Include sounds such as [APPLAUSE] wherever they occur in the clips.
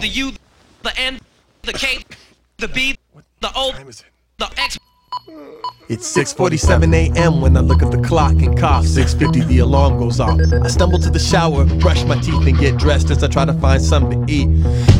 the U, the N, the K, the B, the O, the X. It's 6:47 a.m. when I look at the clock and cough. 6:50 the alarm goes off. I stumble to the shower, brush my teeth and get dressed as I try to find something to eat.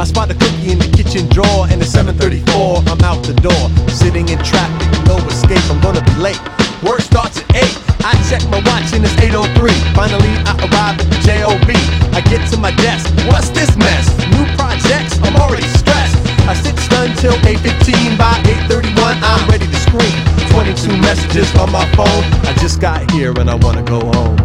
I spot a cookie in the kitchen drawer and it's 7:34. I'm out the door, sitting in traffic, no escape. I'm gonna be late. Work starts at 8. I check my watch and it's 8:03. Finally I arrive at the JOB. I get to my desk. What's this mess? New projects? I'm already stressed. I sit stunned till 8:15. By 8:31 I'm ready to scream. 22 messages on my phone. I just got here and I wanna go home.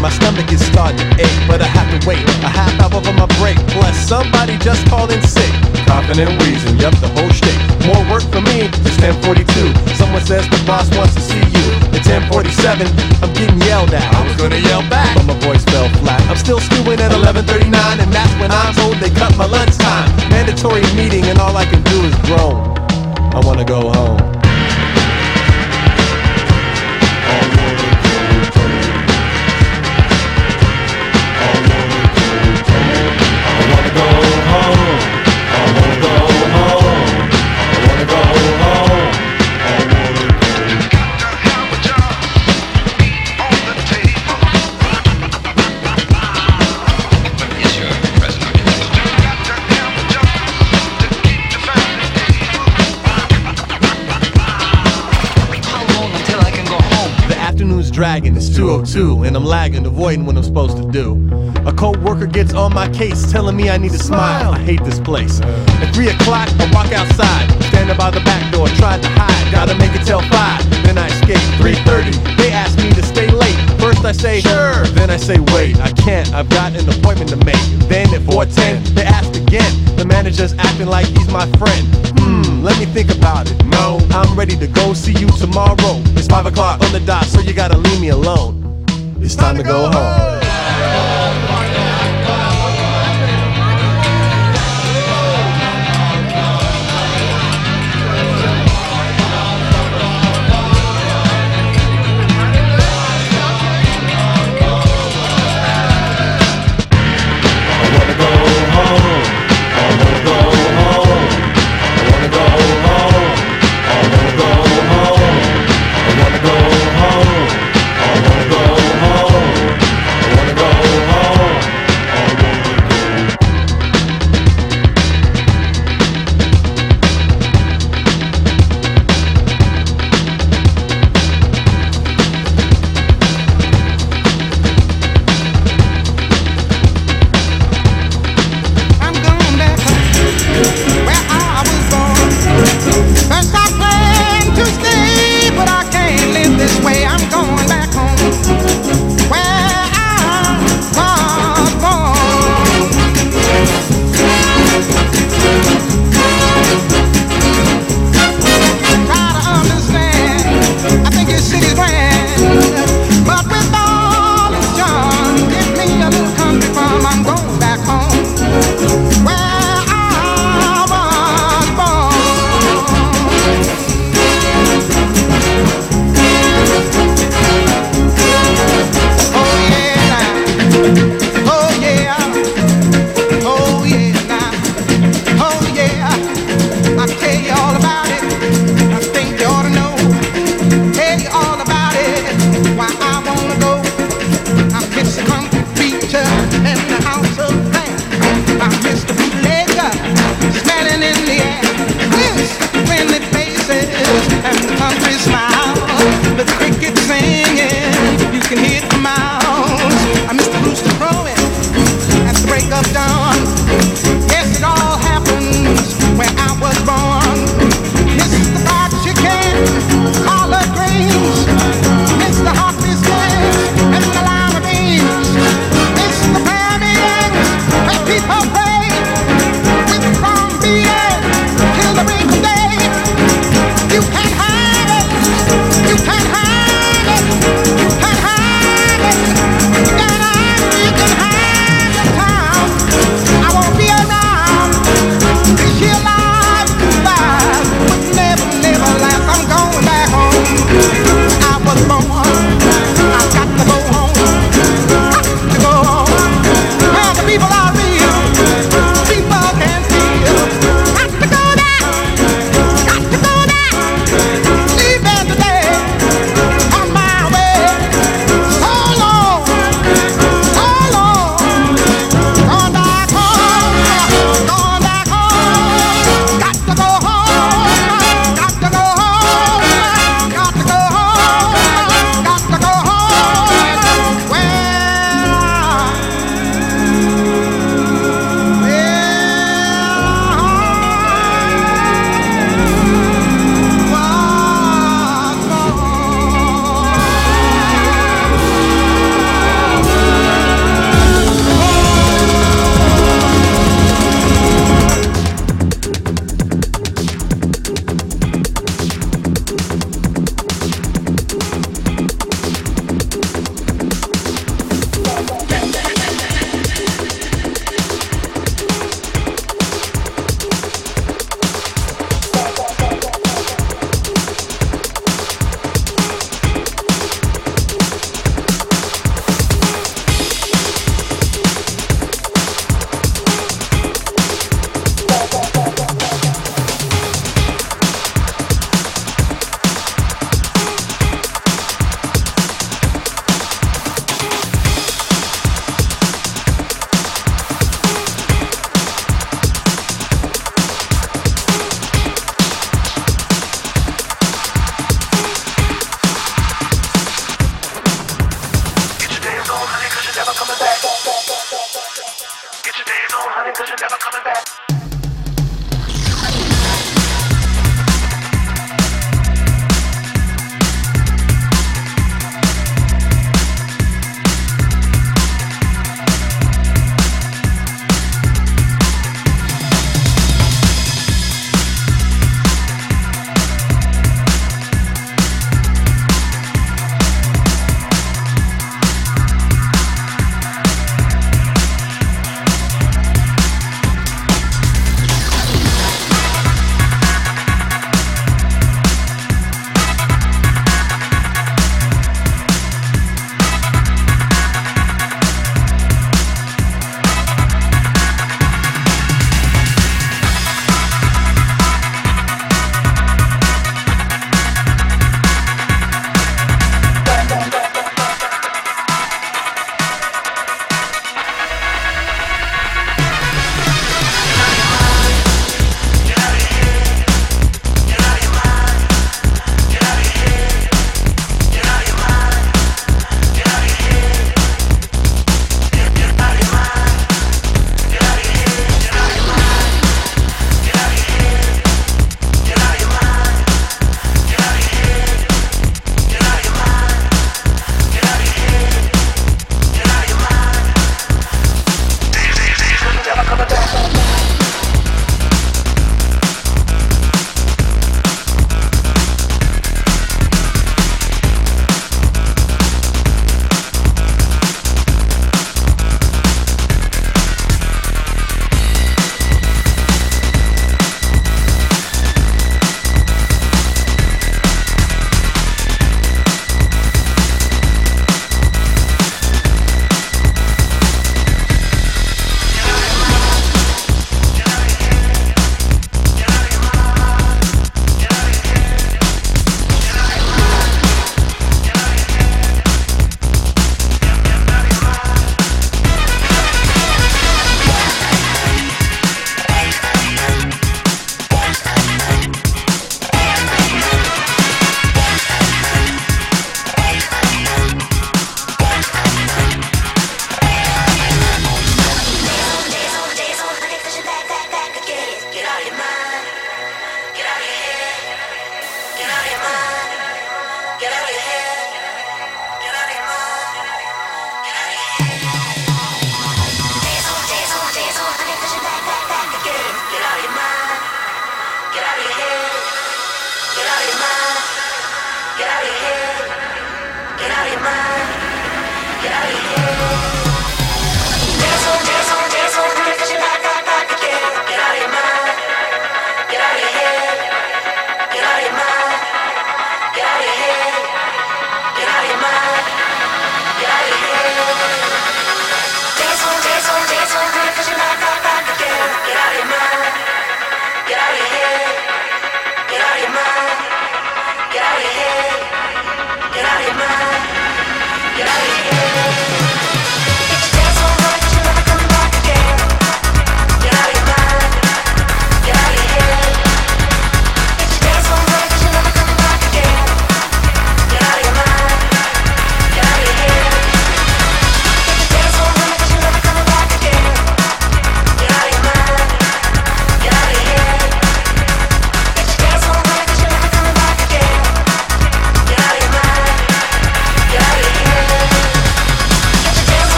My stomach is starting to ache, but I have to wait a half hour for my break. Plus, somebody just called in sick, coughing and wheezing. Yup, the whole shtick. More work for me. It's 10:42. Someone says the boss wants to see you. At 10:47, I'm getting yelled at. I was gonna yell back, but my voice fell flat. I'm still stewing at 11:39, and that's when I'm told they cut my lunchtime. Mandatory meeting, and all I can do is groan. I wanna go home. 202, and I'm lagging, avoiding what I'm supposed to do. A co-worker gets on my case, telling me I need to smile. I hate this place. At 3 o'clock, I walk outside, standing by the back door, trying to hide. Gotta make it till 5, then I escape. 3.30, they ask me to stay late. First I say, sure, then I say, wait, I can't, I've got an appointment to make. Then at 4.10, they ask again. The manager's acting like he's my friend. Hmm, let me think about it. No, I'm ready to go see you tomorrow. It's 5 o'clock on the dot, so you gotta leave me alone. It's time to go home.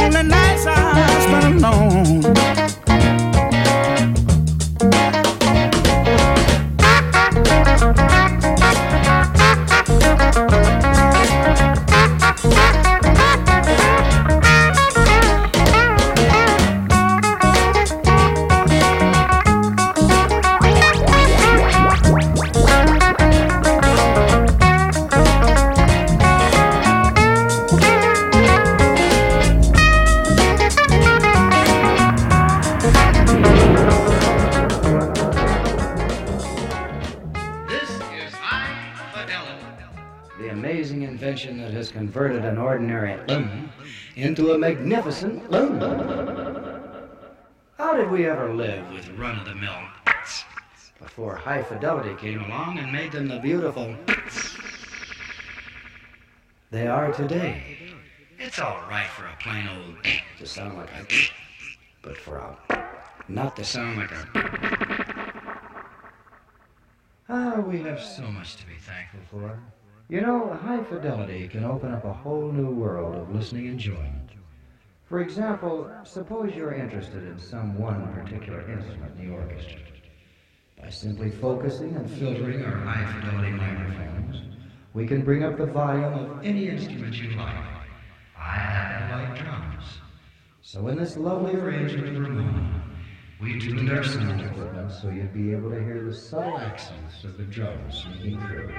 Lonely nights I spent alone. A magnificent loon. How did we ever live with run-of-the-mill before high fidelity came along and made them the beautiful they are today? It's all right for a plain old to sound like a but for a not to sound like a Ah, we have so much to be thankful for. You know, high fidelity can open up a whole new world of listening enjoyment. For example, suppose you're interested in some one particular instrument in the orchestra. By simply focusing and filtering our high fidelity microphones, we can bring up the volume of any instrument you like. I happen to like drums. So in this lovely arrangement of Ramona, we tuned our sound equipment so you'd be able to hear the subtle accents of the drums sneaking through.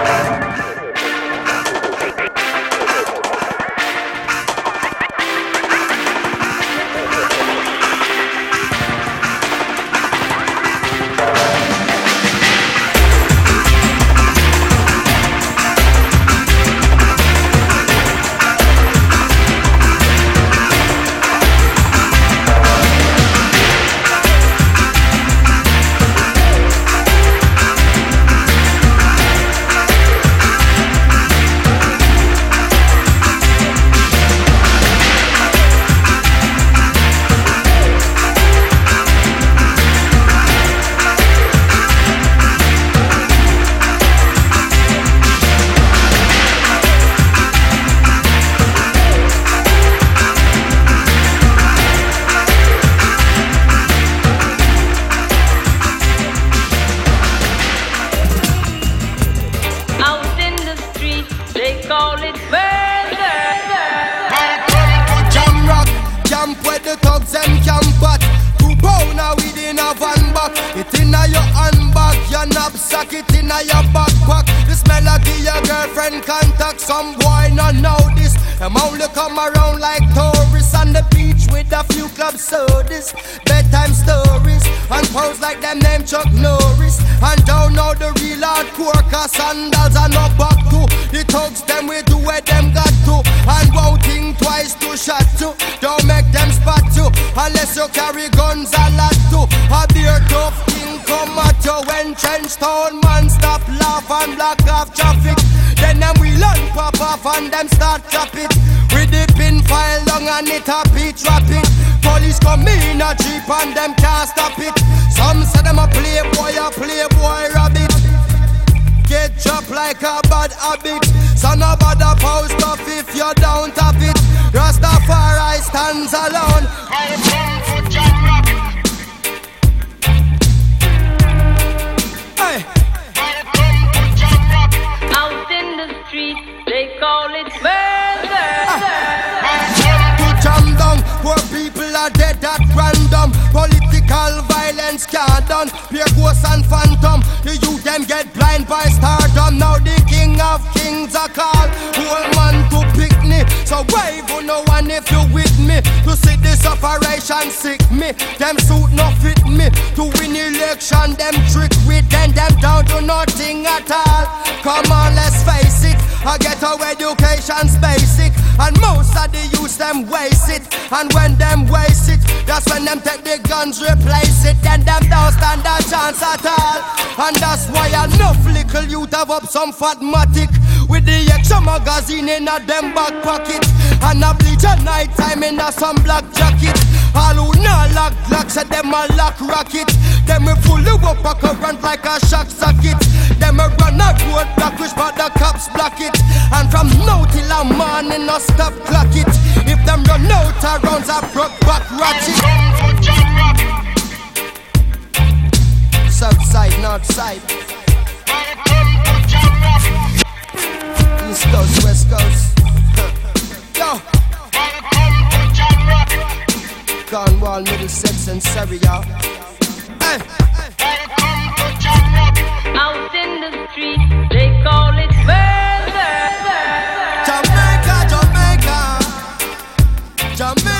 Out contact. Some boy not know this. Them only come around like tourists on the beach with a few club sodas, bedtime stories, and pose like them name Chuck Norris. And don't know the real hardcore cause sandals are no back to. The thugs them we do where them got to. And won't think twice to shot to. Don't make them spot you unless you carry guns a lot to. A beer tough come at you when trench town man stop laugh and block off traffic. Then them we learn pop off and them start chop it. With the pin file long and it beat drop it. Police come in a jeep and them can't stop it. Some say them a playboy, a playboy rabbit. Get chopped like a bad habit. So no bother post off if you don't tap it. Rastafari stands alone. Violence can't done. Pure ghosts and phantom. The youth them get blind by stardom. Now the king of kings are called. Whole man to pick me. So wave on no one if you with me. To see this operation sick me. Them suit no fit me. To win election, them trick with them. Them down to nothing at all. Come on, let's face it. I get our education's basic. And most of the youth them waste it. And when them waste it, that's when them take the guns, replace it. Then them don't stand a chance at all. And that's why enough little youth have up some fatmatic. With the extra magazine in a them back pocket. And a bleach at night time in a some black jacket. All who not lock lock said them a lock rocket. Them we fully up a current like a shock socket. Them a run a road block which but the cops block it. And from now till a morning no stop clock it. If them run out of rounds a broke back ratchet. South side, north side. East coast, west coast. [LAUGHS] Yo. Cornwall, Middlesex, and Surrey, y'all. Hey. Out in the street, they call it murder. Jamaica, Jamaica, Jamaica, Jamaica,